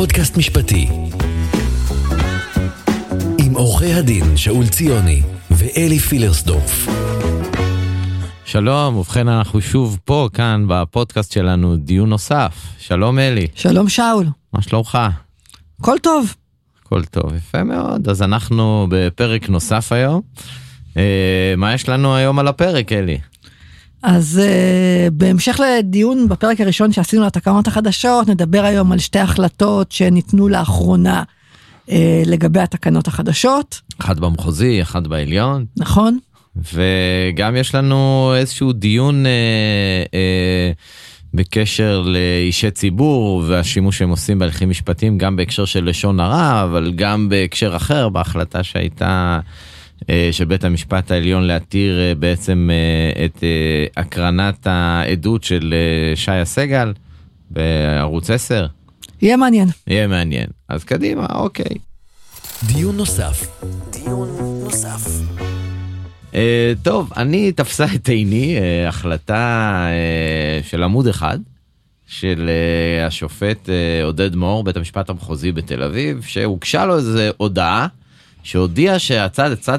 פודקאסט משפטי. עם עורכי הדין שאול ציוני ואלי פילרסדורף. שלום, ובכן אנחנו שוב פה, כאן בפודקאסט שלנו, דיון נוסף. שלום אלי, שלום שאול, מה שלומך? הכל טוב. הכל טוב, יפה מאוד. אז אנחנו בפרק נוסף היום. אה, מה יש לנו היום על הפרק, אלי? אז uh, בהמשך לדיון בפרק הראשון שעשינו על התקנות החדשות, נדבר היום על שתי החלטות שניתנו לאחרונה uh, לגבי התקנות החדשות, אחד במחוזי, אחד בעליון, נכון? וגם יש לנו איזשהו דיון אה, אה, בקשר לאישי ציבור והשימוש שהם עושים בהליכים משפטיים, גם בהקשר של לשון הרע, אבל גם בהקשר אחר, בהחלטה שהייתה של בית המשפט העליון להתיר אה, בעצם אה, את אה, הקרנת העדות של אה, שיה סגל בערוץ 10. יהיה מעניין. יהיה מעניין. אז קדימה, אוקיי. דיון נוסף. דיון נוסף. Uh, טוב, אני תפסה את עיני uh, החלטה uh, של עמוד אחד של uh, השופט uh, עודד מור, בית המשפט המחוזי בתל אביב, שהוגשה לו איזו הודעה שהודיע שהצד, צד,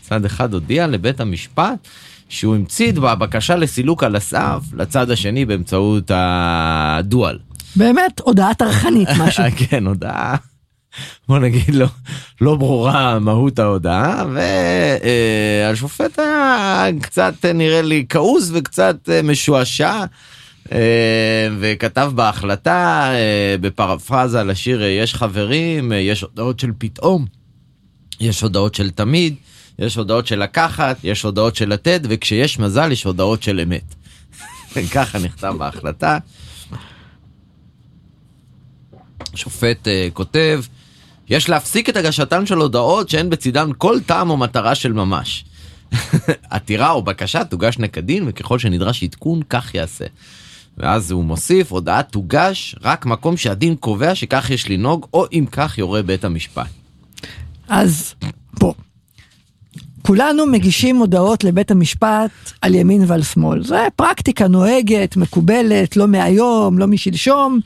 צד אחד הודיע לבית המשפט שהוא המציא בבקשה לסילוק על הסף לצד השני באמצעות הדואל. באמת, הודעה טרחנית משהו. כן, הודעה, בוא נגיד לא, לא ברורה מהות ההודעה, והשופט היה קצת אה, נראה לי כעוס וקצת אה, משועשע. אה, וכתב בהחלטה בפרפרזה לשיר יש חברים יש הודעות של פתאום יש הודעות של תמיד יש הודעות של לקחת יש הודעות של לתת וכשיש מזל יש הודעות של אמת. ככה נכתב בהחלטה. השופט uh, כותב, יש להפסיק את הגשתן של הודעות שאין בצידן כל טעם או מטרה של ממש. עתירה או בקשה תוגשנה כדין וככל שנדרש עדכון כך יעשה. ואז הוא מוסיף, הודעה תוגש רק מקום שהדין קובע שכך יש לנהוג או אם כך יורה בית המשפט. אז בוא. כולנו מגישים הודעות לבית המשפט על ימין ועל שמאל. זה פרקטיקה נוהגת, מקובלת, לא מהיום, לא משלשום.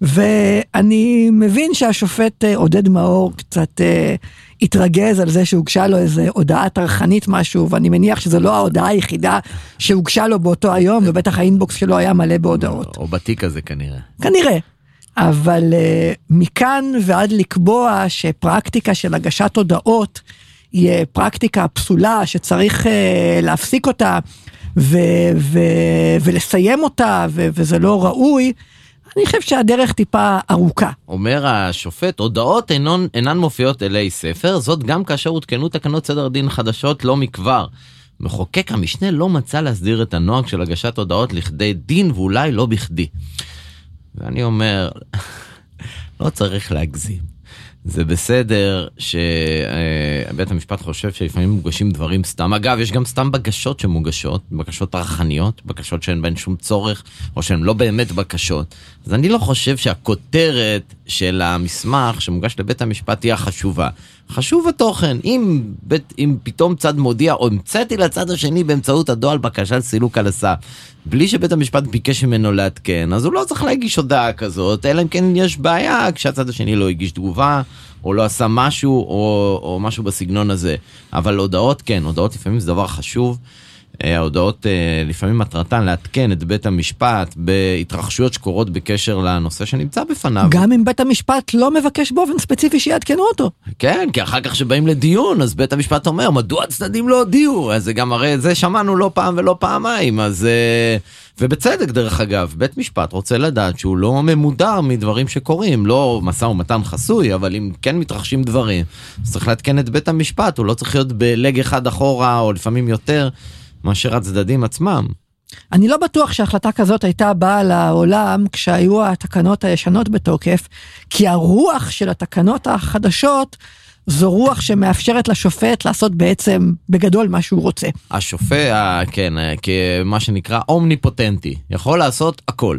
ואני מבין שהשופט אה, עודד מאור קצת אה, התרגז על זה שהוגשה לו איזה הודעה טרחנית משהו, ואני מניח שזו לא ההודעה היחידה שהוגשה לו באותו היום, ובטח האינבוקס שלו היה מלא בהודעות. או בתיק הזה כנראה. כנראה. אבל uh, מכאן ועד לקבוע שפרקטיקה של הגשת הודעות היא אה, פרקטיקה פסולה שצריך uh, להפסיק אותה ו- ו- ולסיים אותה ו- וזה לא ראוי, אני חושב שהדרך טיפה ארוכה. אומר השופט, הודעות אינון, אינן מופיעות אלי ספר, זאת גם כאשר הותקנו תקנות סדר דין חדשות לא מכבר. מחוקק המשנה לא מצא להסדיר את הנוהג של הגשת הודעות לכדי דין ואולי לא בכדי. ואני אומר, לא צריך להגזים. זה בסדר שבית המשפט חושב שלפעמים מוגשים דברים סתם. אגב, יש גם סתם בקשות שמוגשות, בקשות טרחניות, בקשות שאין בהן שום צורך, או שהן לא באמת בקשות. אז אני לא חושב שהכותרת של המסמך שמוגש לבית המשפט היא החשובה. חשוב התוכן. אם, בית, אם פתאום צד מודיע, או המצאתי לצד השני באמצעות הדואל בקשה לסילוק על הסף, בלי שבית המשפט ביקש ממנו לעדכן, אז הוא לא צריך להגיש הודעה כזאת, אלא אם כן יש בעיה כשהצד השני לא הגיש תגובה, או לא עשה משהו, או, או משהו בסגנון הזה. אבל הודעות כן, הודעות לפעמים זה דבר חשוב. אה, ההודעות אה, לפעמים מטרתן לעדכן את בית המשפט בהתרחשויות שקורות בקשר לנושא שנמצא בפניו. גם אם בית המשפט לא מבקש באופן ספציפי שיעדכנו אותו. כן, כי אחר כך שבאים לדיון, אז בית המשפט אומר, מדוע הצדדים לא הודיעו? אז זה גם הרי זה שמענו לא פעם ולא פעמיים, אז... אה, ובצדק דרך אגב, בית משפט רוצה לדעת שהוא לא ממודר מדברים שקורים, לא משא ומתן חסוי, אבל אם כן מתרחשים דברים, אז צריך לעדכן את בית המשפט, הוא לא צריך להיות בלג אחד אחורה, או לפעמים יותר. מאשר הצדדים עצמם. אני לא בטוח שהחלטה כזאת הייתה באה לעולם כשהיו התקנות הישנות בתוקף, כי הרוח של התקנות החדשות זו רוח שמאפשרת לשופט לעשות בעצם בגדול מה שהוא רוצה. השופט, כן, כמה שנקרא אומניפוטנטי, יכול לעשות הכל.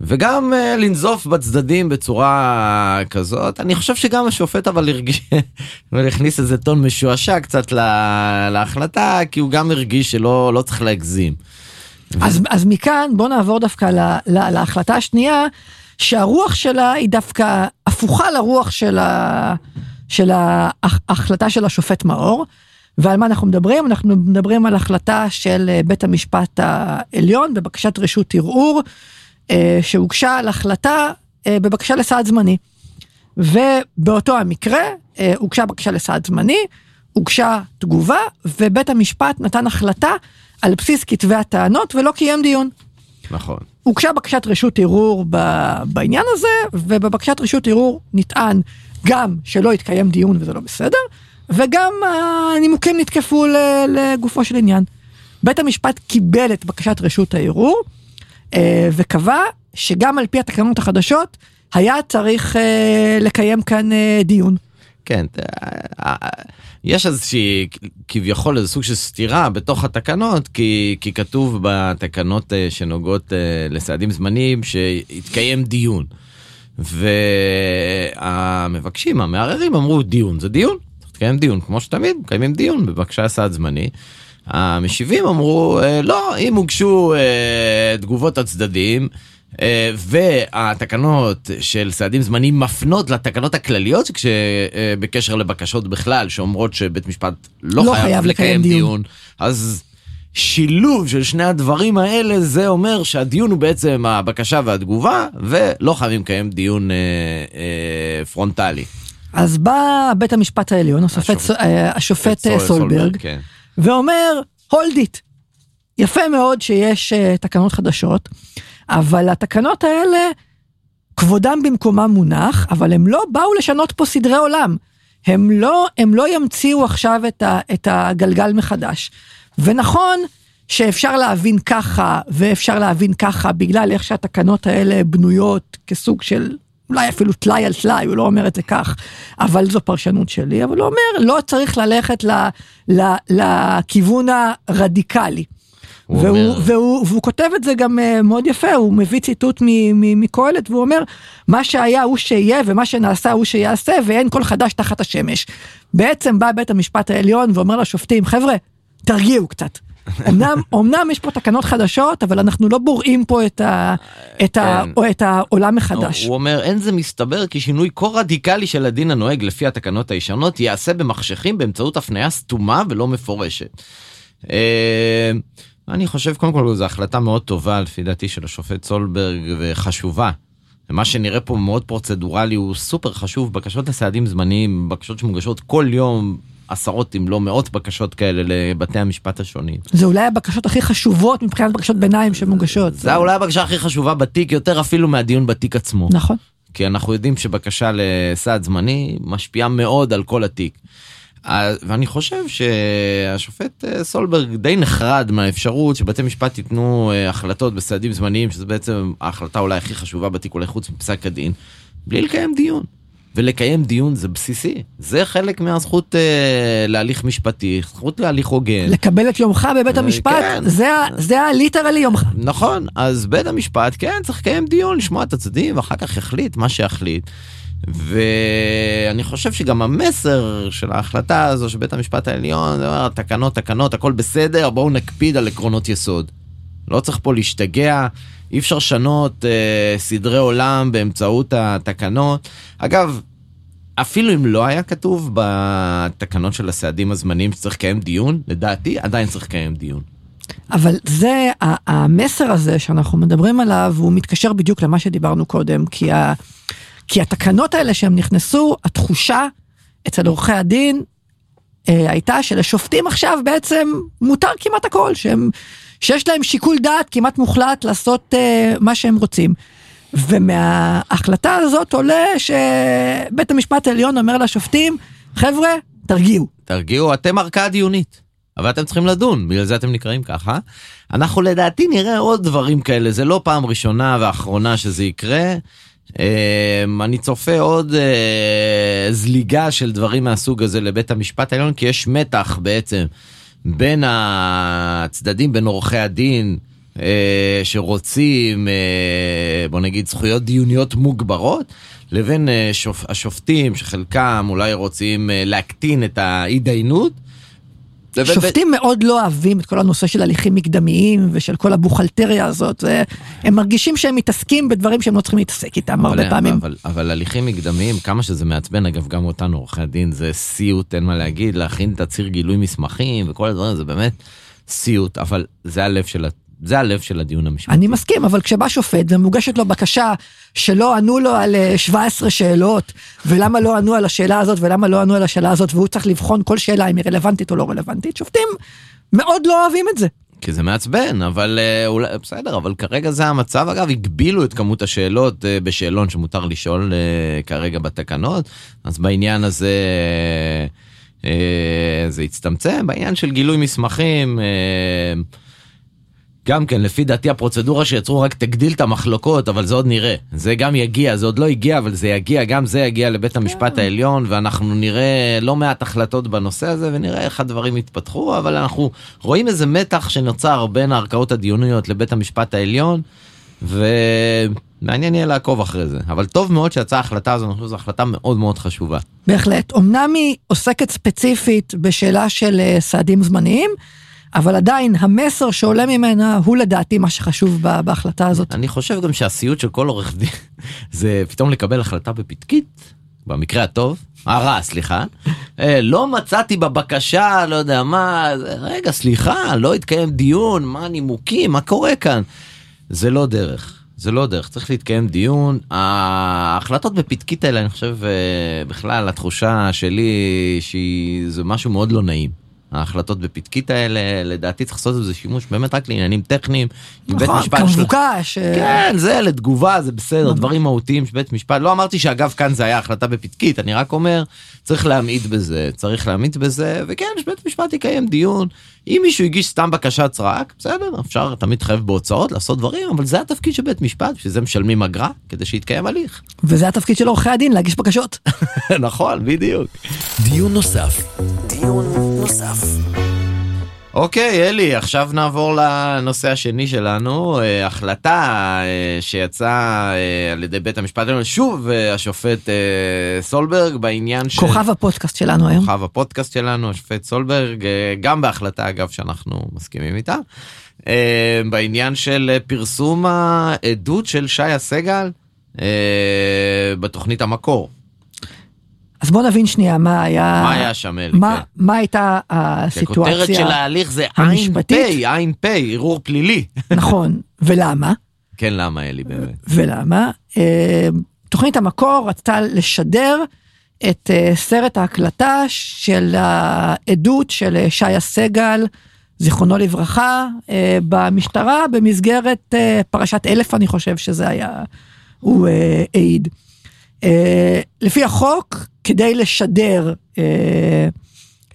וגם uh, לנזוף בצדדים בצורה כזאת אני חושב שגם השופט אבל הרגיש והכניס איזה טון משועשע קצת לה, להחלטה כי הוא גם הרגיש שלא לא צריך להגזים. אז, ו... אז מכאן בוא נעבור דווקא לה, לה, להחלטה השנייה שהרוח שלה היא דווקא הפוכה לרוח של, ה, של ההחלטה של השופט מאור. ועל מה אנחנו מדברים? אנחנו מדברים על החלטה של אה, בית המשפט העליון בבקשת רשות ערעור, שהוגשה על החלטה אה, בבקשה לסעד זמני. ובאותו המקרה הוגשה בקשה לסעד זמני, הוגשה תגובה, ובית המשפט נתן החלטה על בסיס כתבי הטענות ולא קיים דיון. נכון. הוגשה בקשת רשות ערעור בעניין הזה, ובבקשת רשות ערעור נטען גם שלא התקיים דיון וזה לא בסדר, וגם הנימוקים נתקפו לגופו של עניין. בית המשפט קיבל את בקשת רשות הערעור, אה, וקבע שגם על פי התקנות החדשות, היה צריך אה, לקיים כאן אה, דיון. כן, יש איזושהי, כביכול איזה סוג של סתירה בתוך התקנות, כי, כי כתוב בתקנות שנוגעות לסעדים זמניים שהתקיים דיון. והמבקשים, המערערים אמרו דיון זה דיון, צריך לקיים דיון, כמו שתמיד מקיימים דיון בבקשה סעד זמני. המשיבים אמרו לא, אם הוגשו תגובות הצדדים, אה, והתקנות של סעדים זמניים מפנות לתקנות הכלליות בקשר לבקשות בכלל שאומרות שבית משפט לא, לא חייב, חייב לקיים דיון. דיון אז שילוב של שני הדברים האלה זה אומר שהדיון הוא בעצם הבקשה והתגובה ולא חייבים לקיים דיון אה, אה, פרונטלי. אז בא בית המשפט העליון השופט, השופט, אה, השופט סול, סולברג, סולברג כן. ואומר hold it. יפה מאוד שיש uh, תקנות חדשות. אבל התקנות האלה, כבודם במקומם מונח, אבל הם לא באו לשנות פה סדרי עולם. הם לא, הם לא ימציאו עכשיו את, ה, את הגלגל מחדש. ונכון שאפשר להבין ככה, ואפשר להבין ככה, בגלל איך שהתקנות האלה בנויות כסוג של אולי אפילו טלאי על טלאי, הוא לא אומר את זה כך, אבל זו פרשנות שלי, אבל הוא אומר, לא צריך ללכת ל, ל, לכיוון הרדיקלי. והוא, אומר... והוא, והוא כותב את זה גם uh, מאוד יפה, הוא מביא ציטוט מקהלת והוא אומר, מה שהיה הוא שיהיה ומה שנעשה הוא שיעשה ואין כל חדש תחת השמש. בעצם בא בית המשפט העליון ואומר לשופטים, חבר'ה, תרגיעו קצת. אמנם, אמנם יש פה תקנות חדשות, אבל אנחנו לא בוראים פה את, ה, את, כן. ה, או את העולם מחדש. הוא אומר, אין זה מסתבר כי שינוי כה רדיקלי של הדין הנוהג לפי התקנות הישנות ייעשה במחשכים באמצעות הפניה סתומה ולא מפורשת. אה, אני חושב קודם כל זו החלטה מאוד טובה לפי דעתי של השופט סולברג וחשובה. מה שנראה פה מאוד פרוצדורלי הוא סופר חשוב בקשות לסעדים זמניים בקשות שמוגשות כל יום עשרות אם לא מאות בקשות כאלה לבתי המשפט השונים. זה אולי הבקשות הכי חשובות מבחינת בקשות ביניים שמוגשות. זה אולי הבקשה הכי חשובה בתיק יותר אפילו מהדיון בתיק עצמו. נכון. כי אנחנו יודעים שבקשה לסעד זמני משפיעה מאוד על כל התיק. ואני חושב שהשופט אה, סולברג די נחרד מהאפשרות שבתי משפט ייתנו אה, החלטות בסעדים זמניים, שזה בעצם ההחלטה אולי הכי חשובה בתיק אולי חוץ מפסק הדין, בלי לקיים דיון. ולקיים דיון זה בסיסי, זה חלק מהזכות אה, להליך משפטי, זכות להליך הוגן. לקבל את יומך בבית המשפט, כן. זה, זה הליטרלי יומך. נכון, אז בית המשפט כן צריך לקיים דיון, לשמוע את הצדדים ואחר כך יחליט מה שיחליט. ואני חושב שגם המסר של ההחלטה הזו של בית המשפט העליון, תקנות, תקנות, הכל בסדר, בואו נקפיד על עקרונות יסוד. לא צריך פה להשתגע, אי אפשר לשנות אה, סדרי עולם באמצעות התקנות. אגב, אפילו אם לא היה כתוב בתקנות של הסעדים הזמניים שצריך לקיים דיון, לדעתי עדיין צריך לקיים דיון. אבל זה, המסר הזה שאנחנו מדברים עליו, הוא מתקשר בדיוק למה שדיברנו קודם, כי ה... כי התקנות האלה שהם נכנסו, התחושה אצל עורכי הדין אה, הייתה שלשופטים עכשיו בעצם מותר כמעט הכל, שהם, שיש להם שיקול דעת כמעט מוחלט לעשות אה, מה שהם רוצים. ומההחלטה הזאת עולה שבית המשפט העליון אומר לשופטים, חבר'ה, תרגיעו. תרגיעו, אתם ערכאה דיונית. אבל אתם צריכים לדון, בגלל זה אתם נקראים ככה. אנחנו לדעתי נראה עוד דברים כאלה, זה לא פעם ראשונה ואחרונה שזה יקרה. אמ, אני צופה עוד אה, זליגה של דברים מהסוג הזה לבית המשפט העליון, כי יש מתח בעצם בין הצדדים, בין עורכי הדין, אה, שרוצים, אה, בוא נגיד, זכויות דיוניות מוגברות, לבין השופטים, שחלקם אולי רוצים להקטין את ההתדיינות. שופטים מאוד לא אוהבים את כל הנושא של הליכים מקדמיים ושל כל הבוכלטריה הזאת. זה- הם מרגישים שהם מתעסקים בדברים שהם לא צריכים להתעסק איתם הרבה פעמים. אבל, הליכים מקדמיים, כמה שזה מעצבן, אגב, גם אותנו, עורכי הדין, זה סיוט, אין מה להגיד, להכין תצהיר גילוי מסמכים וכל הדברים, זה באמת סיוט, אבל זה הלב של, זה הלב של הדיון המשפטי. אני מסכים, אבל כשבא שופט ומוגשת לו בקשה שלא ענו לו על אה, 17 שאלות, ולמה לא ענו על השאלה הזאת ולמה לא ענו על השאלה הזאת, והוא צריך לבחון כל שאלה אם היא רלוונטית או לא רלוונטית, שופטים מאוד לא אוהבים את זה. כי זה מעצבן, אבל אה, אולי, בסדר, אבל כרגע זה המצב. אגב, הגבילו את כמות השאלות אה, בשאלון שמותר לשאול אה, כרגע בתקנות, אז בעניין הזה אה, אה, זה הצטמצם. בעניין של גילוי מסמכים, אה, גם כן, לפי דעתי הפרוצדורה שיצרו רק תגדיל את המחלוקות, אבל זה עוד נראה. זה גם יגיע, זה עוד לא הגיע, אבל זה יגיע, גם זה יגיע לבית המשפט העליון, ואנחנו נראה לא מעט החלטות בנושא הזה, ונראה איך הדברים יתפתחו, אבל אנחנו רואים איזה מתח שנוצר בין הערכאות הדיוניות לבית המשפט העליון, ומעניין יהיה לעקוב אחרי זה. אבל טוב מאוד שיצאה ההחלטה הזו, אני חושב שזו החלטה מאוד מאוד חשובה. בהחלט. אמנם היא עוסקת ספציפית בשאלה של אה, סעדים זמניים, אבל עדיין המסר שעולה ממנה הוא לדעתי מה שחשוב בה- בהחלטה הזאת. אני חושב גם שהסיוט של כל עורך דין זה פתאום לקבל החלטה בפתקית, במקרה הטוב, הרע, סליחה. אה, לא מצאתי בבקשה, לא יודע מה, רגע, סליחה, לא התקיים דיון, מה הנימוקים, מה קורה כאן? זה לא דרך. זה לא דרך, צריך להתקיים דיון. ההחלטות בפתקית האלה, אני חושב, אה, בכלל, התחושה שלי שזה משהו מאוד לא נעים. ההחלטות בפתקית האלה, לדעתי צריך לעשות בזה שימוש באמת רק לעניינים טכניים. בית נכון, כמבוקש. אה, כן, זה לתגובה, זה בסדר, דברים מהותיים שבית משפט, לא אמרתי שאגב כאן זה היה החלטה בפתקית, אני רק אומר, צריך להמעיט בזה, צריך להמעיט בזה, וכן, שבית משפט יקיים דיון. אם מישהו הגיש סתם בקשת סרק, בסדר, אפשר תמיד לחייב בהוצאות, לעשות דברים, אבל זה התפקיד של בית משפט, בשביל זה משלמים אגרה, כדי שיתקיים הליך. וזה התפקיד של עורכי הדין, להגיש בקשות. נכון, בדיוק. דיון נוסף. דיון נוסף. אוקיי, אלי, עכשיו נעבור לנושא השני שלנו, אה, החלטה אה, שיצאה אה, על ידי בית המשפט העליון, שוב השופט סולברג בעניין של... כוכב הפודקאסט שלנו היום. כוכב הפודקאסט שלנו, השופט סולברג, גם בהחלטה אגב שאנחנו מסכימים איתה, בעניין של פרסום העדות של שיה סגל אה, בתוכנית המקור. אז בוא נבין שנייה מה היה... מה היה שם, אלי? מה, כן. מה הייתה כי הכותרת הסיטואציה, של ההליך זה המשפטית? עין פ', עין פ', ערעור פלילי. נכון, ולמה? כן, למה אלי באמת? ולמה? אה, תוכנית המקור רצתה לשדר את אה, סרט ההקלטה של העדות של אה, שיה סגל, זיכרונו לברכה, במשטרה במסגרת פרשת אלף, אני חושב שזה היה, הוא העיד. אה, לפי החוק, כדי לשדר אה,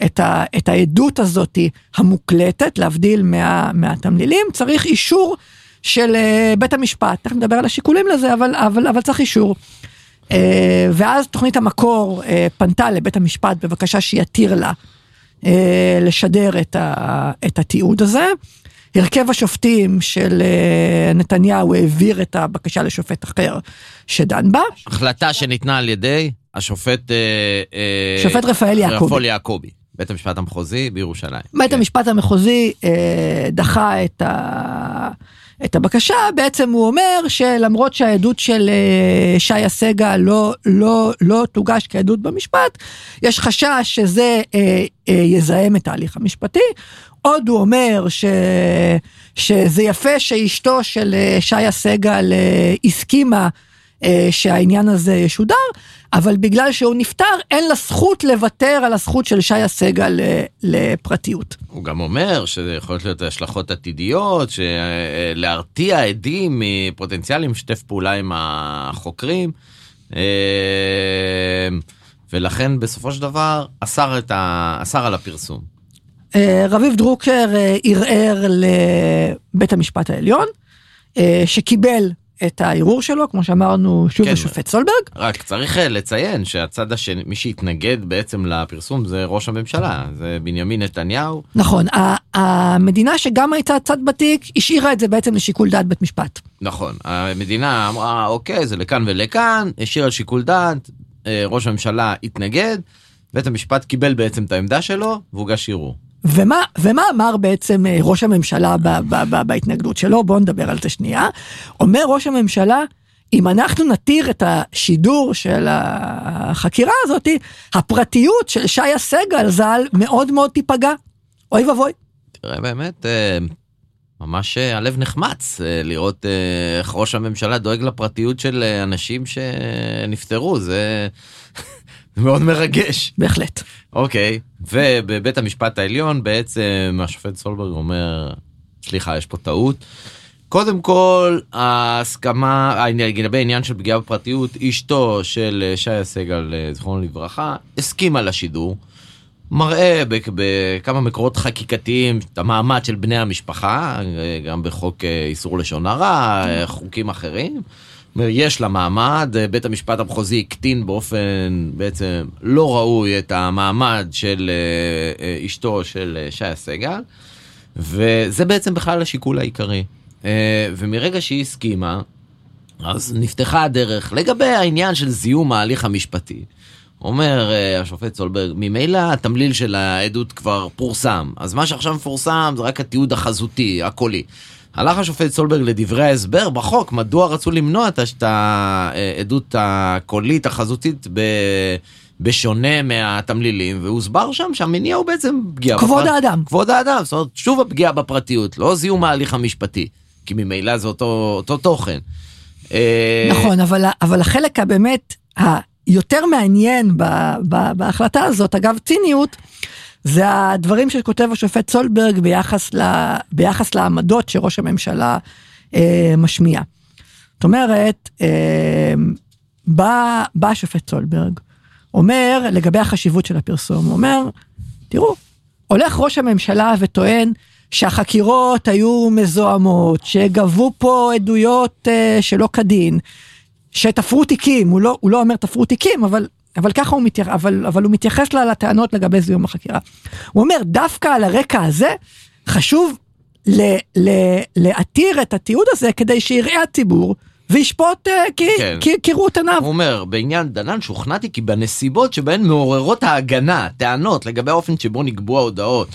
את, ה, את העדות הזאת המוקלטת, להבדיל מה, מהתמלילים, צריך אישור של אה, בית המשפט. תכף נדבר על השיקולים לזה, אבל, אבל, אבל צריך אישור. אה, ואז תוכנית המקור פנתה לבית המשפט בבקשה שיתיר לה לשדר את, ה, את התיעוד הזה. הרכב השופטים של אה, נתניהו העביר את הבקשה לשופט אחר שדן בה. החלטה שניתנה על ידי השופט... אה, אה, שופט רפאל יעקבי. רפאל יעקבי, בית המשפט המחוזי בירושלים. בית כן. המשפט המחוזי אה, דחה את, ה, את הבקשה, בעצם הוא אומר שלמרות שהעדות של אה, שיה סגל לא, לא, לא תוגש כעדות במשפט, יש חשש שזה אה, אה, יזהם את ההליך המשפטי. עוד הוא אומר ש, שזה יפה שאשתו של אה, שיה סגל אה, הסכימה אה, שהעניין הזה ישודר, אבל בגלל שהוא נפטר, אין לה זכות לוותר על הזכות של שיה סגל לפרטיות. הוא גם אומר שיכולות להיות השלכות עתידיות, להרתיע עדים פוטנציאליים, לשתף פעולה עם החוקרים, ולכן בסופו של דבר אסר, ה... אסר על הפרסום. אה, רביב דרוקר אה, ערער לבית המשפט העליון, אה, שקיבל את הערעור שלו, כמו שאמרנו, שוב כן. השופט סולברג. רק צריך לציין שהצד השני, מי שהתנגד בעצם לפרסום זה ראש הממשלה, זה בנימין נתניהו. נכון, המדינה שגם הייתה צד בתיק, השאירה את זה בעצם לשיקול דעת בית משפט. נכון, המדינה אמרה אוקיי זה לכאן ולכאן, השאירה שיקול דעת, ראש הממשלה התנגד, בית המשפט קיבל בעצם את העמדה שלו והוגש ערעור. ומה, ומה אמר בעצם אה, ראש הממשלה ב, ב, ב, בהתנגדות שלו? בואו נדבר על זה שנייה. אומר ראש הממשלה, אם אנחנו נתיר את השידור של החקירה הזאת, הפרטיות של שיה סגל ז"ל מאוד מאוד תיפגע. אוי ואבוי. תראה, באמת, אה, ממש אה, הלב נחמץ לראות איך ראש הממשלה דואג לפרטיות של אנשים שנפטרו, זה מאוד מרגש. בהחלט. אוקיי, ובבית המשפט העליון בעצם השופט סולברג אומר, סליחה, יש פה טעות. קודם כל, ההסכמה, לגבי העניין של פגיעה בפרטיות, אשתו של שיה סגל, זיכרונו לברכה, הסכימה לשידור. מראה בכ- בכמה מקורות חקיקתיים את המעמד של בני המשפחה, גם בחוק אה, איסור לשון הרע, אה, חוקים אחרים. יש לה מעמד, אה, בית המשפט המחוזי הקטין באופן בעצם לא ראוי את המעמד של אה, אה, אשתו של אה, שיה סגל, וזה בעצם בכלל השיקול העיקרי. ומרגע שהיא הסכימה, אז נפתחה הדרך לגבי העניין של זיהום ההליך המשפטי. אומר השופט סולברג, ממילא התמליל של העדות כבר פורסם, אז מה שעכשיו מפורסם זה רק התיעוד החזותי, הקולי. הלך השופט סולברג לדברי ההסבר בחוק, מדוע רצו למנוע את העדות הקולית החזותית ב... בשונה מהתמלילים, והוסבר שם שהמניע הוא בעצם פגיעה כבוד בפרט- האדם. כבוד האדם, זאת אומרת, שוב הפגיעה בפרטיות, לא זיהום ההליך המשפטי, כי ממילא זה אותו, אותו תוכן. אה, נכון, אבל, אבל החלק הבאמת היותר מעניין ב, ב, בהחלטה הזאת, אגב ציניות, זה הדברים שכותב השופט סולברג ביחס, ל, ביחס לעמדות שראש הממשלה אה, משמיע. זאת אומרת, אה, בא, בא השופט סולברג, אומר לגבי החשיבות של הפרסום, אומר, תראו, הולך ראש הממשלה וטוען שהחקירות היו מזוהמות, שגבו פה עדויות אה, שלא כדין, שתפרו תיקים, הוא לא, הוא לא אומר תפרו תיקים, אבל, אבל ככה הוא מתייחס, אבל, אבל הוא מתייחס לה, לטענות לגבי זיהום החקירה. הוא אומר, דווקא על הרקע הזה, חשוב ל, ל, להתיר את התיעוד הזה כדי שיראה הציבור וישפוט אה, כי, כן. כי, כראות עיניו. הוא אומר, בעניין דנן שוכנעתי כי בנסיבות שבהן מעוררות ההגנה, טענות לגבי האופן שבו נגבו ההודעות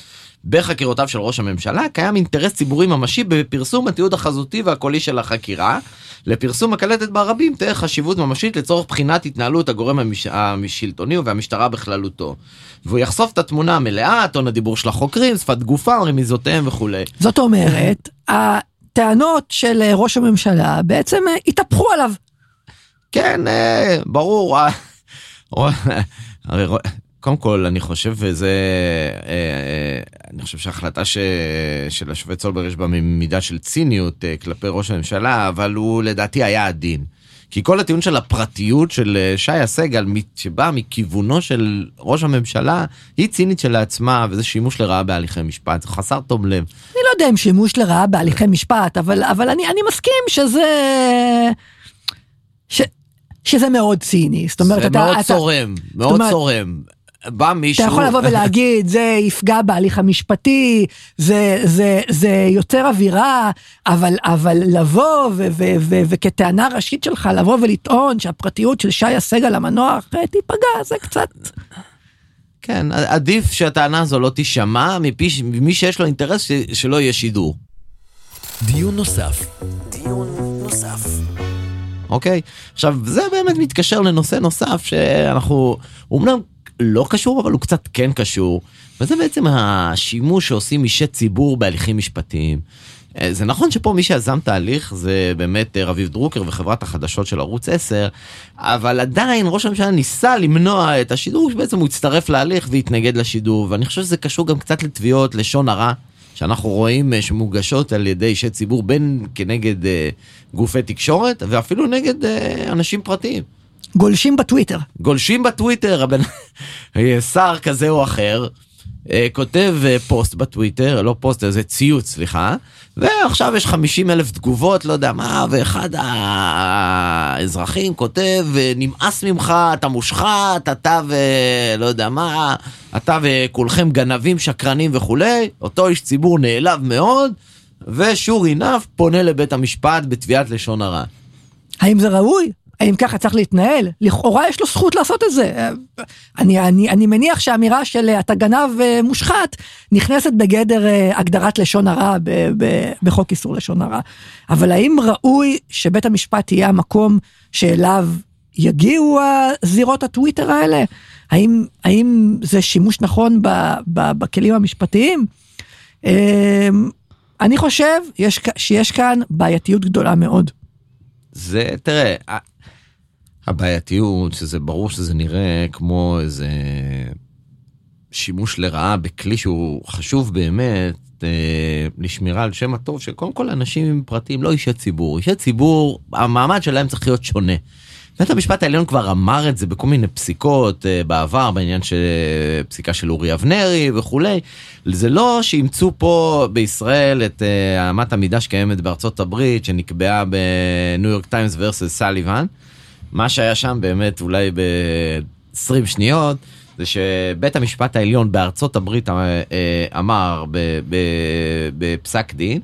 בחקירותיו של ראש הממשלה, קיים אינטרס ציבורי ממשי בפרסום התיעוד החזותי והקולי של החקירה. לפרסום הקלטת ברבים תהיה חשיבות ממשית לצורך בחינת התנהלות הגורם המש... השלטוני והמשטרה בכללותו. והוא יחשוף את התמונה המלאה, טון הדיבור של החוקרים, שפת גופם, רמיזותיהם וכולי. זאת אומרת, הטענות של אה, ראש הממשלה בעצם אה, התהפכו עליו. כן, אה, ברור. קודם כל, אני חושב וזה, אה, אה, אני חושב שההחלטה ש, של השופט סולברג יש בה מידה של ציניות אה, כלפי ראש הממשלה, אבל הוא לדעתי היה עדין. כי כל הטיעון של הפרטיות של אה, שיה סגל, מ- שבאה מכיוונו של ראש הממשלה, היא צינית שלעצמה, וזה שימוש לרעה בהליכי משפט, זה חסר תום לב. אני לא יודע אם שימוש לרעה בהליכי משפט, אבל, אבל אני, אני מסכים שזה... ש, שזה מאוד ציני. זאת אומרת, זה אתה, מאוד אתה, צורם, מאוד אומרת- צורם. בא מישהו... אתה יכול לבוא ולהגיד, זה יפגע בהליך המשפטי, זה, זה, זה יוצר אווירה, אבל, אבל לבוא ו, ו, ו, וכטענה ראשית שלך, לבוא ולטעון שהפרטיות של שי הסגל המנוח תיפגע, זה קצת... כן, עדיף שהטענה הזו לא תישמע מפי, ממי שיש לו אינטרס ש, שלא יהיה שידור, דיון נוסף. דיון נוסף. אוקיי? עכשיו, זה באמת מתקשר לנושא נוסף שאנחנו, הוא אמנם לא קשור, אבל הוא קצת כן קשור, וזה בעצם השימוש שעושים אישי ציבור בהליכים משפטיים. אה, זה נכון שפה מי שיזם את ההליך זה באמת אה, רביב דרוקר וחברת החדשות של ערוץ 10, אבל עדיין ראש הממשלה ניסה למנוע את השידור, שבעצם הוא הצטרף להליך והתנגד לשידור, ואני חושב שזה קשור גם קצת לתביעות לשון הרע. שאנחנו רואים אה, שמוגשות על ידי אישי ציבור בין כנגד אה, גופי תקשורת ואפילו נגד אה, אנשים פרטיים. גולשים בטוויטר. גולשים בטוויטר, הבן... שר כזה או אחר, אה, כותב אה, פוסט בטוויטר, לא פוסט, זה ציוץ, סליחה, ועכשיו יש 50 אלף תגובות, לא יודע מה, ואחד האזרחים כותב, אה, נמאס ממך, אתה מושחת, אתה ולא יודע מה, אתה וכולכם גנבים, שקרנים וכולי, אותו איש ציבור נעלב מאוד, ושור עיניו פונה לבית המשפט בתביעת לשון הרע. האם זה ראוי? האם ככה צריך להתנהל? לכאורה יש לו זכות לעשות את זה. אני, אני, אני מניח שהאמירה של אתה גנב אה, מושחת נכנסת בגדר אה, הגדרת לשון הרע ב, ב, בחוק איסור לשון הרע. אבל האם ראוי שבית המשפט יהיה המקום שאליו יגיעו הזירות הטוויטר האלה? האם, האם זה שימוש נכון ב, ב, בכלים המשפטיים? אמ, אני חושב יש, שיש כאן בעייתיות גדולה מאוד. זה, תראה, הבעייתיות, שזה ברור שזה נראה כמו איזה שימוש לרעה בכלי שהוא חשוב באמת אה, לשמירה על שם הטוב של קודם כל אנשים פרטיים, לא אישי ציבור. אישי ציבור, המעמד שלהם צריך להיות שונה. בית המשפט העליון כבר אמר את זה בכל מיני פסיקות uh, בעבר, בעניין של פסיקה של אורי אבנרי וכולי. זה לא שאימצו פה בישראל את uh, אמת המידה שקיימת בארצות הברית, שנקבעה בניו יורק טיימס ורסס סליבן. מה שהיה שם באמת אולי ב-20 שניות, זה שבית המשפט העליון בארצות הברית אה, אמר בפסק דין,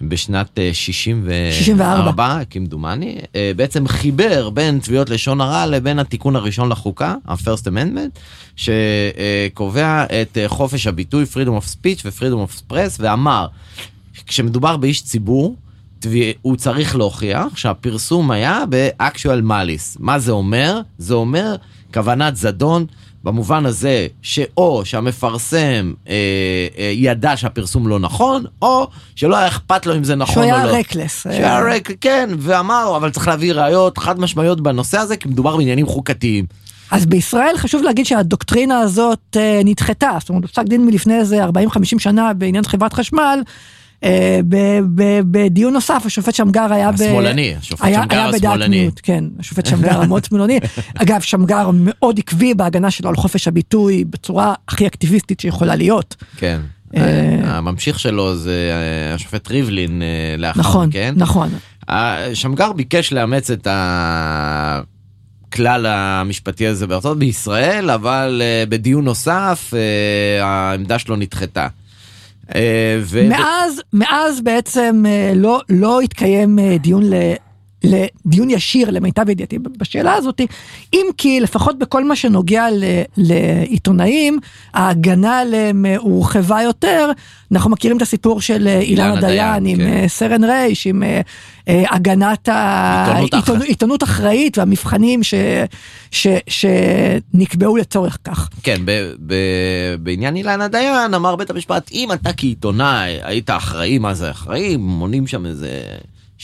בשנת 64, אה, כמדומני, אה, בעצם חיבר בין תביעות לשון הרע לבין התיקון הראשון לחוקה, ה-first amendment, שקובע את אה, חופש הביטוי, freedom of speech ו-freedom of press, ואמר, כשמדובר באיש ציבור, הוא צריך להוכיח שהפרסום היה ב-actual malice. מה זה אומר? זה אומר כוונת זדון. במובן הזה שאו שהמפרסם אה, אה, ידע שהפרסום לא נכון, או שלא היה אכפת לו אם זה נכון או לא. שהוא היה רקלס. שהיה רק, כן, ואמר, אבל צריך להביא ראיות חד משמעיות בנושא הזה, כי מדובר בעניינים חוקתיים. אז בישראל חשוב להגיד שהדוקטרינה הזאת אה, נדחתה, זאת אומרת, פסק דין מלפני איזה 40-50 שנה בעניין חברת חשמל, אה, בדיון נוסף השופט שמגר היה השמאלני, השופט שמגר השמאלני. כן, השופט שמגר המאוד שמאלני. אגב, שמגר מאוד עקבי בהגנה שלו על חופש הביטוי בצורה הכי אקטיביסטית שיכולה להיות. כן. אה, הממשיך שלו זה אה, השופט ריבלין לאחר נכון. נכון, נכון. שמגר ביקש לאמץ את הכלל המשפטי הזה בארצות בישראל, אבל בדיון נוסף העמדה שלו נדחתה. אה, ו... מאז, מאז בעצם אה, לא, לא התקיים אה, דיון. לדיון ישיר למיטב ידיעתי בשאלה הזאת, אם כי לפחות בכל מה שנוגע ל, לעיתונאים, ההגנה עליהם הורחבה יותר. אנחנו מכירים את הסיפור של אילנה דיין עם כן. סרן רייש, עם הגנת העיתונות אחראית והמבחנים ש, ש, שנקבעו לצורך כך. כן, ב, ב, בעניין אילנה דיין אמר בית המשפט, אם אתה כעיתונאי היית אחראי, מה זה אחראי? מונים שם איזה...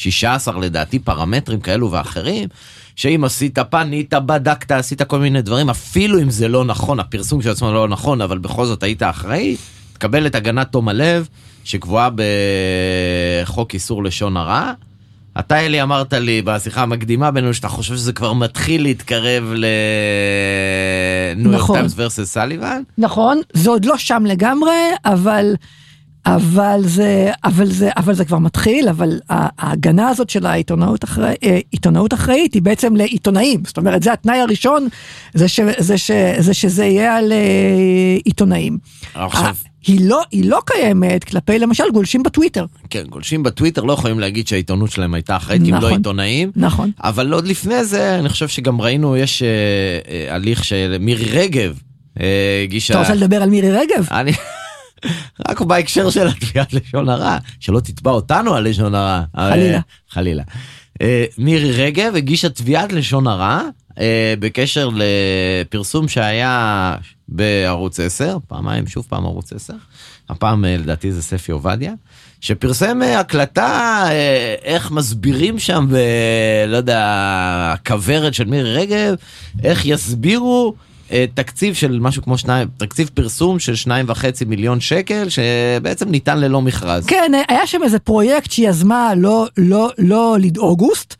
16 לדעתי פרמטרים כאלו ואחרים, שאם עשית פנית, בדקת, עשית כל מיני דברים, אפילו אם זה לא נכון, הפרסום של עצמו לא נכון, אבל בכל זאת היית אחראי, תקבל את הגנת תום הלב, שקבועה בחוק איסור לשון הרע. אתה אלי אמרת לי בשיחה המקדימה בינינו שאתה חושב שזה כבר מתחיל להתקרב לניו יורק טיימס ורסס סליבן. נכון, זה עוד לא שם לגמרי, אבל אבל זה, אבל זה, אבל זה כבר מתחיל, אבל ההגנה הזאת של העיתונאות אחראי, אה, עיתונאות אחראית היא בעצם לעיתונאים, זאת אומרת זה התנאי הראשון, זה, ש, זה, ש, זה שזה יהיה על אה, עיתונאים. עכשיו... היא לא, היא לא קיימת כלפי למשל גולשים בטוויטר. כן, גולשים בטוויטר לא יכולים להגיד שהעיתונות שלהם הייתה אחראית, נכון, אם לא נכון. עיתונאים. נכון. אבל עוד לפני זה, אני חושב שגם ראינו, יש אה, אה, הליך של מירי רגב אה, הגישה... אתה רוצה לדבר על מירי רגב? אני... רק בהקשר של התביעת לשון הרע, שלא תתבע אותנו על לשון הרע. חלילה. חלילה. אה, מירי רגב הגישה תביעת לשון הרע אה, בקשר לפרסום שהיה בערוץ 10, פעמיים, שוב פעם ערוץ 10, הפעם אה, לדעתי זה ספי עובדיה, שפרסם הקלטה איך מסבירים שם, ב, לא יודע, הכוורת של מירי רגב, איך יסבירו אה, תקציב של משהו כמו שניים, תקציב פרסום של שניים וחצי מיליון שקל, שבעצם ניתן ללא מכרז. כן, היה שם איזה פרויקט שהיא יזמה לא, לא, לא לדאוגוסט.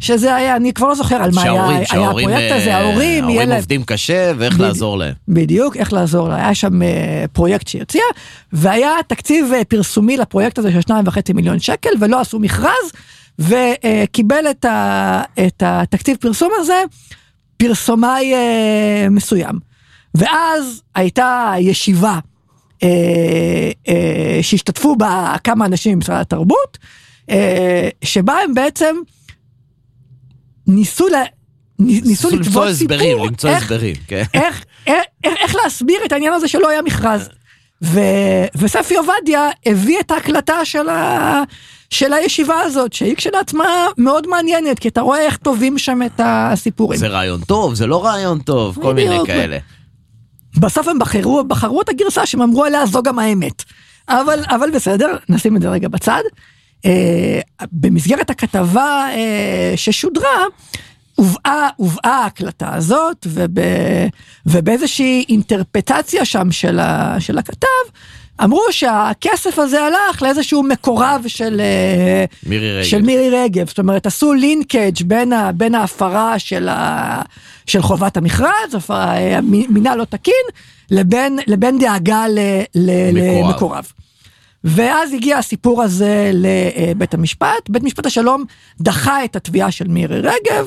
שזה היה, אני כבר לא זוכר על מה היה, היה הפרויקט הזה, אה, ההורים, ההורים עובדים קשה ואיך בד... לעזור להם. בדיוק, איך לעזור להם. היה שם אה, פרויקט שהיא הציעה, והיה תקציב פרסומי לפרויקט הזה של שניים וחצי מיליון שקל, ולא עשו מכרז, וקיבל את, ה, את התקציב פרסום הזה. פרסומאי אה, מסוים. ואז הייתה ישיבה אה, אה, שהשתתפו בה כמה אנשים ממשרד התרבות, אה, שבה הם בעצם ניסו לה, ניסו לתבוע סיפור, הסברים, למצוא איך, הסברים, כן. איך, איך, איך להסביר את העניין הזה שלא היה מכרז. ו, וספי עובדיה הביא את ההקלטה של, ה, של הישיבה הזאת, שהיא כשלעצמה מאוד מעניינת, כי אתה רואה איך טובים שם את הסיפורים. זה רעיון טוב, זה לא רעיון טוב, כל מיני כאלה. בסוף הם בחרו, בחרו את הגרסה שהם אמרו עליה זו גם האמת. אבל, אבל בסדר, נשים את זה רגע בצד. אה, במסגרת הכתבה אה, ששודרה, הובאה, הובאה ההקלטה הזאת, וב, ובאיזושהי אינטרפטציה שם של, ה, של הכתב, אמרו שהכסף הזה הלך לאיזשהו מקורב של אה, מירי רגב. של מירי רגב. זאת אומרת, עשו לינקג' בין, ה, בין ההפרה של, ה, של חובת המכרז, מינהל לא תקין, לבין, לבין דאגה ל, ל, מקורב. למקורב. ואז הגיע הסיפור הזה לבית המשפט, בית משפט השלום דחה את התביעה של מירי רגב,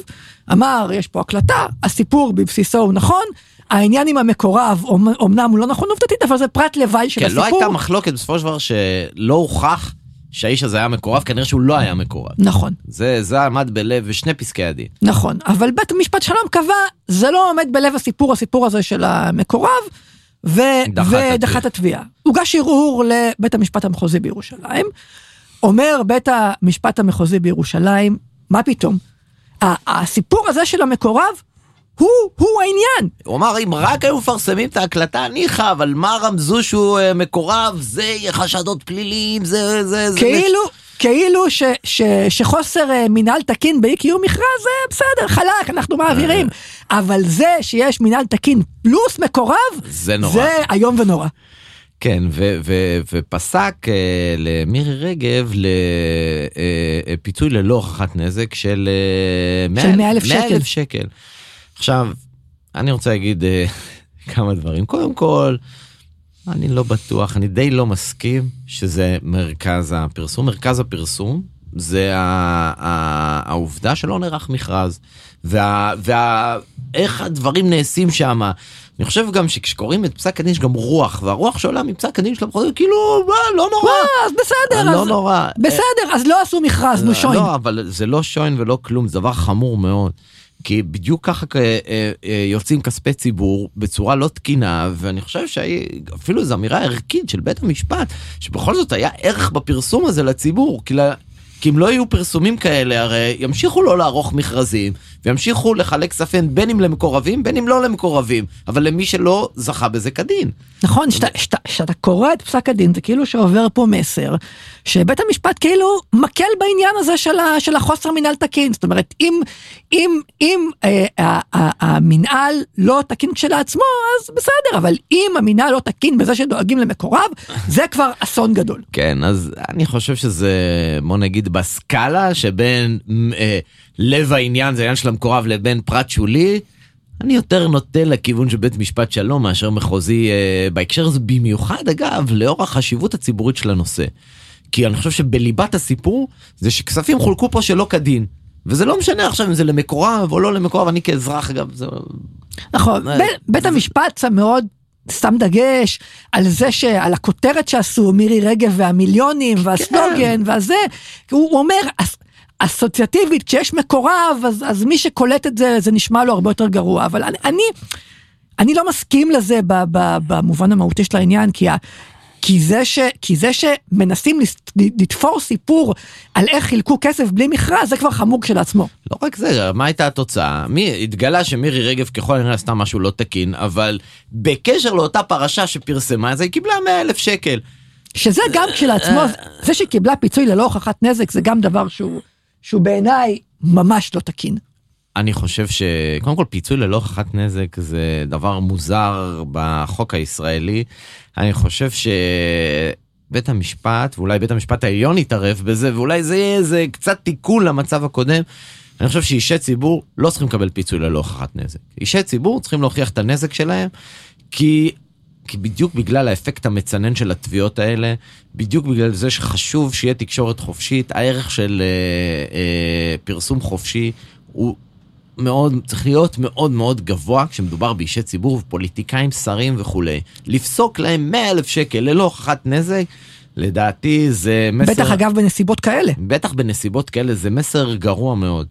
אמר יש פה הקלטה, הסיפור בבסיסו הוא נכון, העניין עם המקורב אמנם הוא לא נכון עובדתית אבל זה פרט לוואי של כן, הסיפור. לא הייתה מחלוקת בסופו של דבר שלא הוכח שהאיש הזה היה מקורב, כנראה שהוא לא היה מקורב. נכון. זה, זה עמד בלב שני פסקי הדין. נכון, אבל בית המשפט שלום קבע, זה לא עומד בלב הסיפור, הסיפור הזה של המקורב, ודחה את התביעה. הוגש ערעור לבית המשפט המחוזי בירושלים. אומר בית המשפט המחוזי בירושלים, מה פתאום? הסיפור הזה של המקורב הוא, הוא העניין. הוא אמר, אם רק היו מפרסמים את ההקלטה, ניחא, אבל מה רמזו שהוא uh, מקורב, זה חשדות פליליים, זה, זה, זה... כאילו, כאילו ש, ש, שחוסר uh, מינהל תקין באי קיום מכרז, זה בסדר, חלק, אנחנו מעבירים. אבל זה שיש מינהל תקין פלוס מקורב, זה נורא. זה איום ונורא. כן, ו- ו- ופסק uh, למירי רגב לפיצוי uh, ללא הוכחת נזק של, uh, של 100 אלף שקל. שקל. עכשיו, אני רוצה להגיד uh, כמה דברים. קודם כל, אני לא בטוח, אני די לא מסכים שזה מרכז הפרסום. מרכז הפרסום זה העובדה שלא נערך מכרז, ואיך וה, וה, הדברים נעשים שם. אני חושב גם שכשקוראים את פסק הדין יש גם רוח, והרוח שעולה מפסק הדין של המחוזי, כאילו, מה, לא נורא. מה, אז בסדר, לא אז, נורא. בסדר, אז לא עשו מכרז, נו שוין. לא, אבל זה לא שוין ולא כלום, זה דבר חמור מאוד. כי בדיוק ככה אה, אה, יוצאים כספי ציבור בצורה לא תקינה, ואני חושב שאפילו זו אמירה ערכית של בית המשפט, שבכל זאת היה ערך בפרסום הזה לציבור, כי כי אם לא יהיו פרסומים כאלה, הרי ימשיכו לא לערוך מכרזים, וימשיכו לחלק כספים בין אם למקורבים, בין אם לא למקורבים, אבל למי שלא זכה בזה כדין. נכון, כשאתה קורא את פסק הדין, זה כאילו שעובר פה מסר, שבית המשפט כאילו מקל בעניין הזה של, ה, של החוסר מנהל תקין. זאת אומרת, אם, אם, אם אה, אה, אה, המנהל לא תקין כשלעצמו, אז בסדר, אבל אם המנהל לא תקין בזה שדואגים למקורב, זה כבר אסון גדול. כן, אז אני חושב שזה, בוא נגיד, בסקאלה שבין אה, לב העניין, זה העניין של המקורב, לבין פרט שולי, אני יותר נוטה לכיוון של בית משפט שלום מאשר מחוזי אה, בהקשר הזה, במיוחד אגב, לאור החשיבות הציבורית של הנושא. כי אני חושב שבליבת הסיפור זה שכספים חולקו פה שלא כדין. וזה לא משנה עכשיו אם זה למקורב או לא למקורב, אני כאזרח אגב, זה... נכון, אה, בית המשפט שם מאוד שם דגש על זה שעל הכותרת שעשו מירי רגב והמיליונים והסלוגן כן. והזה, הוא אומר אסוציאטיבית כשיש מקורב אז, אז מי שקולט את זה זה נשמע לו הרבה יותר גרוע אבל אני אני, אני לא מסכים לזה ב, ב, במובן המהותי של העניין כי. כי זה, ש, כי זה שמנסים לתפור סיפור על איך חילקו כסף בלי מכרז, זה כבר חמור כשלעצמו. לא רק זה, מה הייתה התוצאה? מי, התגלה שמירי רגב ככל הנראה עשתה משהו לא תקין, אבל בקשר לאותה פרשה שפרסמה, אז היא קיבלה 100 אלף שקל. שזה גם כשלעצמו, זה שהיא קיבלה פיצוי ללא הוכחת נזק, זה גם דבר שהוא, שהוא בעיניי ממש לא תקין. אני חושב שקודם כל פיצוי ללא הוכחת נזק זה דבר מוזר בחוק הישראלי. אני חושב שבית המשפט ואולי בית המשפט העליון יתערב בזה ואולי זה יהיה איזה קצת תיקון למצב הקודם. אני חושב שאישי ציבור לא צריכים לקבל פיצוי ללא הוכחת נזק. אישי ציבור צריכים להוכיח את הנזק שלהם כי כי בדיוק בגלל האפקט המצנן של התביעות האלה, בדיוק בגלל זה שחשוב שיהיה תקשורת חופשית, הערך של אה, אה, פרסום חופשי הוא מאוד, צריך להיות מאוד מאוד גבוה כשמדובר באישי ציבור ופוליטיקאים, שרים וכולי. לפסוק להם 100 אלף שקל ללא הוכחת נזק, לדעתי זה מסר... בטח אגב בנסיבות כאלה. בטח בנסיבות כאלה זה מסר גרוע מאוד.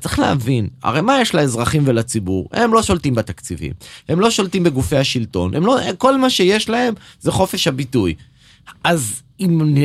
צריך להבין, הרי מה יש לאזרחים ולציבור? הם לא שולטים בתקציבים, הם לא שולטים בגופי השלטון, הם לא, כל מה שיש להם זה חופש הביטוי. אז אם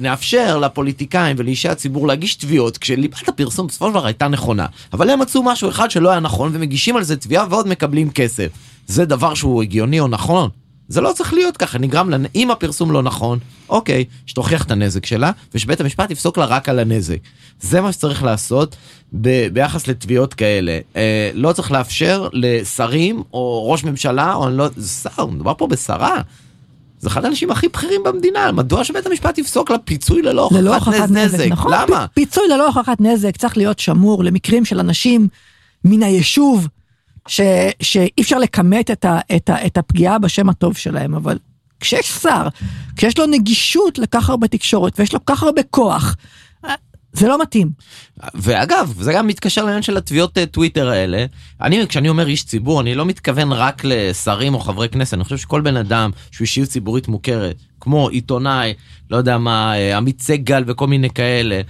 נאפשר לפוליטיקאים ולאישי הציבור להגיש תביעות, כשליבת הפרסום בסופו של דבר הייתה נכונה, אבל הם מצאו משהו אחד שלא היה נכון ומגישים על זה תביעה ועוד מקבלים כסף. זה דבר שהוא הגיוני או נכון? זה לא צריך להיות ככה, נגרם לה, אם הפרסום לא נכון, אוקיי, שתוכיח את הנזק שלה, ושבית המשפט יפסוק לה רק על הנזק. זה מה שצריך לעשות ב, ביחס לתביעות כאלה. אה, לא צריך לאפשר לשרים או ראש ממשלה, או אני לא, שר, מדובר פה בשרה. זה אחד האנשים הכי בכירים במדינה, מדוע שבית המשפט יפסוק לה פיצוי ללא הוכחת, ללא הוכחת נזק? נזק. נכון, למה? פיצוי ללא הוכחת נזק צריך להיות שמור למקרים של אנשים מן היישוב שאי אפשר לכמת את, את, את הפגיעה בשם הטוב שלהם, אבל כשיש שר, כשיש לו נגישות לכך הרבה תקשורת ויש לו כך הרבה כוח, זה לא מתאים. ואגב, זה גם מתקשר לעניין של התביעות אה, טוויטר האלה. אני, כשאני אומר איש ציבור, אני לא מתכוון רק לשרים או חברי כנסת, אני חושב שכל בן אדם שהוא אישיות ציבורית מוכרת, כמו עיתונאי, לא יודע מה, אה, עמית סגל וכל מיני כאלה,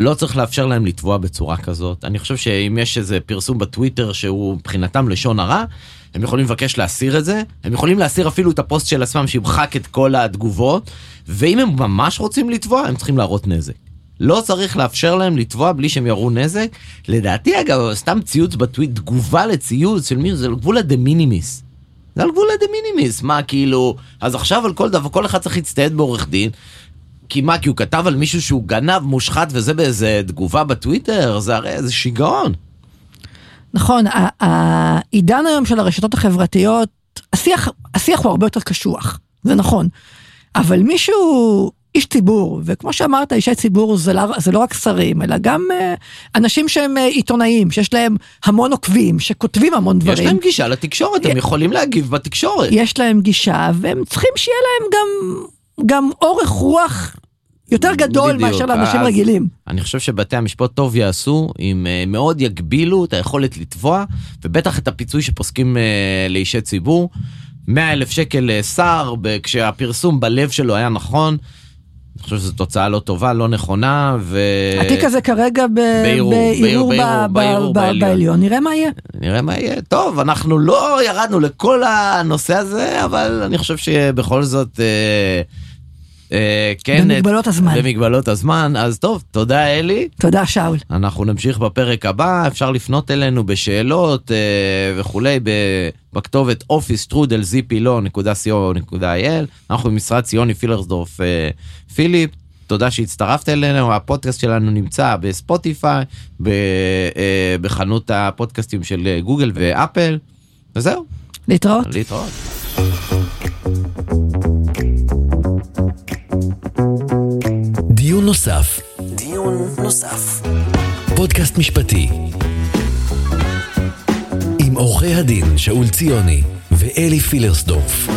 לא צריך לאפשר להם לתבוע בצורה כזאת. אני חושב שאם יש איזה פרסום בטוויטר שהוא מבחינתם לשון הרע, הם יכולים לבקש להסיר את זה, הם יכולים להסיר אפילו את הפוסט של עצמם שימחק את כל התגובות, ואם הם ממש רוצים לתבוע, הם צריכים להראות נזק. לא צריך לאפשר להם לתבוע בלי שהם יראו נזק. לדעתי אגב, סתם ציוץ בטוויטר, תגובה לציוץ של מי, זה על גבול ה de minimis. זה על גבול ה de minimis, מה כאילו, אז עכשיו על כל דבר, כל אחד צריך להצטייד בעורך דין, כי מה, כי הוא כתב על מישהו שהוא גנב, מושחת, וזה באיזה תגובה בטוויטר? זה הרי איזה שיגעון. נכון, העידן היום של הרשתות החברתיות, השיח, השיח הוא הרבה יותר קשוח, זה נכון. אבל מישהו, איש ציבור, וכמו שאמרת, אישי ציבור זה לא, זה לא רק שרים, אלא גם uh, אנשים שהם uh, עיתונאים, שיש להם המון עוקבים, שכותבים המון דברים. יש להם גישה לתקשורת, הם יכולים להגיב בתקשורת. יש להם גישה, והם צריכים שיהיה להם גם גם אורך רוח יותר גדול בדיוק, מאשר לאנשים רגילים. אני חושב שבתי המשפט טוב יעשו אם uh, מאוד יגבילו את היכולת לתבוע, ובטח את הפיצוי שפוסקים uh, לאישי ציבור. 100 אלף שקל לשר, uh, כשהפרסום בלב שלו היה נכון. אני חושב שזו תוצאה לא טובה, לא נכונה, ו... התיק הזה כרגע בערעור בעליון, נראה מה יהיה. נראה מה יהיה. טוב, אנחנו לא ירדנו לכל הנושא הזה, אבל אני חושב שבכל זאת... אה, אה, כן, במגבלות הזמן. במגבלות הזמן, אז טוב, תודה אלי. תודה שאול. אנחנו נמשיך בפרק הבא, אפשר לפנות אלינו בשאלות אה, וכולי בכתובת office.trudel.co.il, אנחנו במשרד ציוני פילרסדורף אה, פיליפ. תודה שהצטרפת אלינו, הפודקאסט שלנו נמצא בספוטיפיי, בחנות הפודקאסטים של גוגל ואפל, וזהו. להתראות. להתראות. דיון נוסף. דיון נוסף. פודקאסט משפטי. עם עורכי הדין שאול ציוני ואלי פילרסדורף.